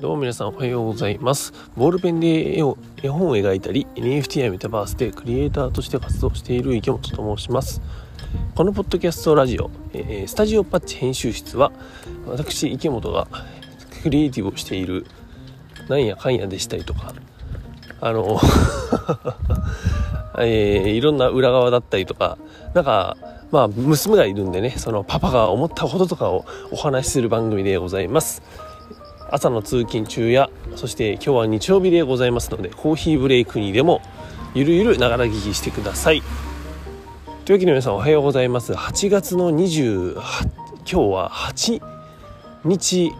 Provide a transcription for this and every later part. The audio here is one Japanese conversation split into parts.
どうも皆さんおはようございます。ボールペンで絵を絵本を描いたり、NFT やメタバースでクリエイターとして活動している池本と申します。このポッドキャストラジオ、えー、スタジオパッチ編集室は、私池本がクリエイティブをしているなんやかんやでしたりとか、あの えー、いろんな裏側だったりとか、なんか、まあ、娘がいるんでね、そのパパが思ったこととかをお話しする番組でございます。朝の通勤中やそして今日は日曜日でございますのでコーヒーブレイクにでもゆるゆるながら聞きしてください。というわけで皆さんおはようございます。8月の28今日は8日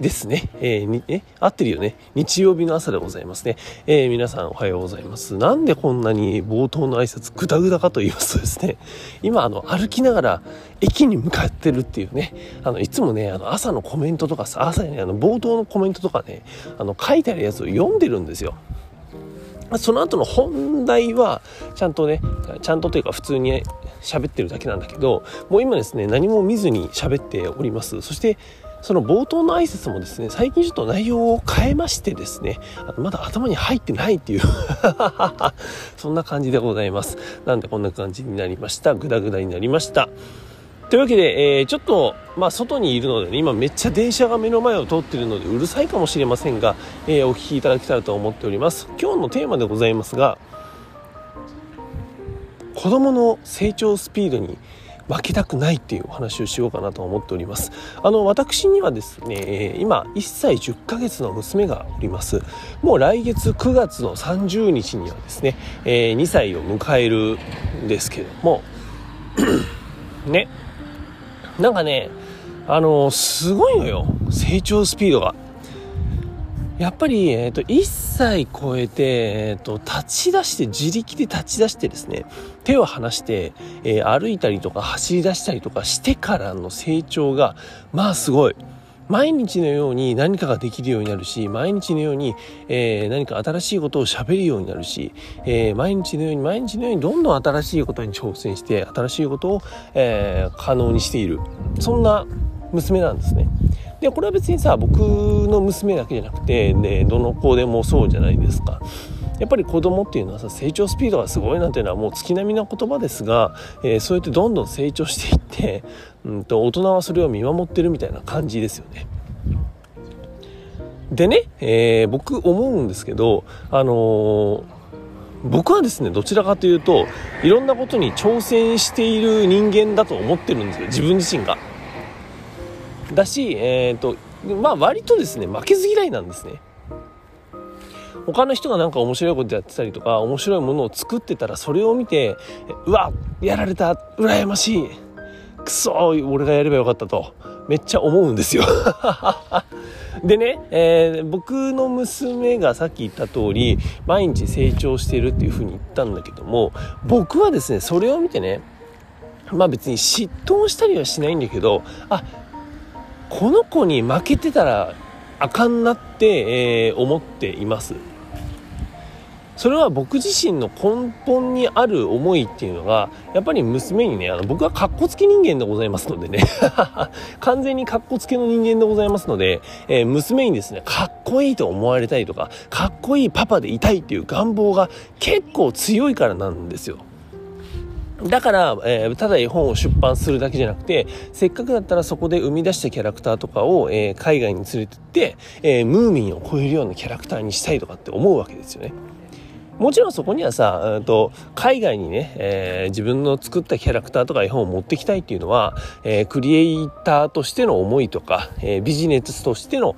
ですね。えー、に、え、合ってるよね。日曜日の朝でございますね。えー、皆さんおはようございます。なんでこんなに冒頭の挨拶グダグダかと言いますとですね、今あの歩きながら駅に向かってるっていうね、あのいつもね、あの朝のコメントとかさ、朝ね、あの冒頭のコメントとかね、あの書いてあるやつを読んでるんですよ。その後の本題はちゃんとねちゃんとというか普通に喋ってるだけなんだけどもう今ですね何も見ずに喋っておりますそしてその冒頭の挨拶もですね、最近ちょっと内容を変えましてですね、まだ頭に入ってないっていう そんな感じでございます。なんでこんな感じになりました。グダグダになりました。というわけで、えー、ちょっと、まあ、外にいるので、ね、今めっちゃ電車が目の前を通ってるのでうるさいかもしれませんが、えー、お聞きいただけたらと思っております。今日のテーマでございますが、子供の成長スピードに負けたくないっていうお話をしようかなと思っております。あの私にはですね今1歳10ヶ月の娘がおります。もう来月9月の30日にはですね、えー、2歳を迎えるんですけども ね。なんかねあのすごいのよ。成長スピードが。やっぱり、えーと、1歳超えて、えーと、立ち出して自力で立ち出してですね手を離して、えー、歩いたりとか走り出したりとかしてからの成長がまあすごい。毎日のように何かができるようになるし毎日のように、えー、何か新しいことをしゃべるようになるし、えー、毎日のように毎日のようにどんどん新しいことに挑戦して新しいことを、えー、可能にしているそんな娘なんですね。でこれは別にさ僕の娘だけじゃなくて、ね、どの子でもそうじゃないですか。やっぱり子供っていうのはさ成長スピードがすごいなんていうのはもう月並みな言葉ですが、えー、そうやってどんどん成長していって、うんと、大人はそれを見守ってるみたいな感じですよね。でね、えー、僕思うんですけど、あのー、僕はですねどちらかというといろんなことに挑戦している人間だと思ってるんですよ自分自身が。だし、えーとまあ、割とですね負けず嫌いなんですね。他の人がなんか面白いことやってたりとか面白いものを作ってたらそれを見てうわやられた羨ましいくそ俺がやればよかったとめっちゃ思うんですよ でね、えー、僕の娘がさっき言った通り毎日成長してるっていうふうに言ったんだけども僕はですねそれを見てねまあ別に嫉妬したりはしないんだけどあこの子に負けてたらあかんなって、えー、思っています。それは僕自身の根本にある思いっていうのがやっぱり娘にねあの僕はかっこつけ人間でございますのでね。完全にかっこつけの人間でございますので、えー、娘にですねかっこいいと思われたいとかかっこいいパパでいたいっていう願望が結構強いからなんですよ。だから、えー、ただ絵本を出版するだけじゃなくて、せっかくだったらそこで生み出したキャラクターとかを、えー、海外に連れてって、えー、ムーミンを超えるようなキャラクターにしたいとかって思うわけですよね。もちろんそこにはさ、と海外にね、えー、自分の作ったキャラクターとか絵本を持ってきたいっていうのは、えー、クリエイターとしての思いとか、えー、ビジネスとしての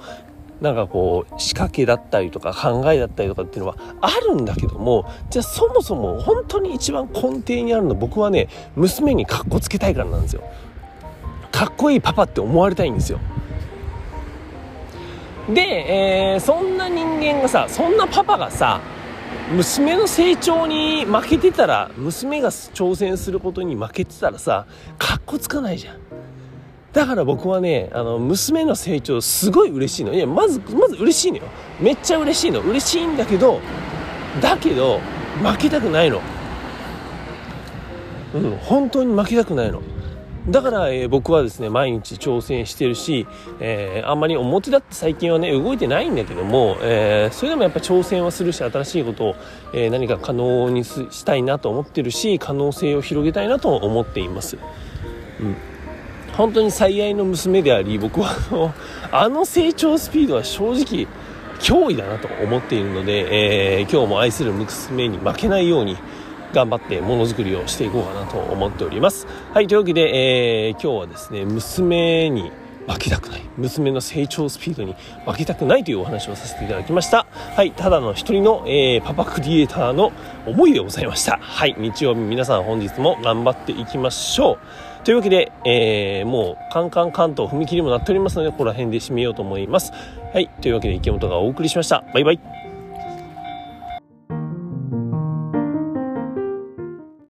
なんかこう仕掛けだったりとか考えだったりとかっていうのはあるんだけどもじゃあそもそも本当に一番根底にあるの僕はね娘にかっこつけたいからなんですよ。かっこいいパパって思われたいんですよ。で、えー、そんな人間がさそんなパパがさ娘の成長に負けてたら娘が挑戦することに負けてたらさかっこつかないじゃん。だから僕はねあの娘の成長すごい嬉しいの。いやまずまず嬉しいのよ。めっちゃ嬉しいの。嬉しいんだけどだけど負けたくないの。うん本当に負けたくないの。だから、えー、僕はですね毎日挑戦してるし、えー、あんまり表だって最近はね動いてないんだけども、えー、それでもやっぱ挑戦はするし新しいことを、え何か可能にしたいなと思ってるし可能性を広げたいなと思っています。うん。本当に最愛の娘であり僕はあのあの成長スピードは正直脅威だなと思っているので、えー、今日も愛する娘に負けないように頑張ってものづくりをしていこうかなと思っております。はい、というわけで、えー、今日はですね、娘に負けたくない。娘の成長スピードに負けたくないというお話をさせていただきました。はい、ただの一人の、えー、パパクリエイターの思いでございました。はい、日曜日皆さん本日も頑張っていきましょう。というわけで、えー、もうカンカン関東踏切もなっておりますので、ここら辺で締めようと思います。はい、というわけで池本がお送りしました。バイバイ。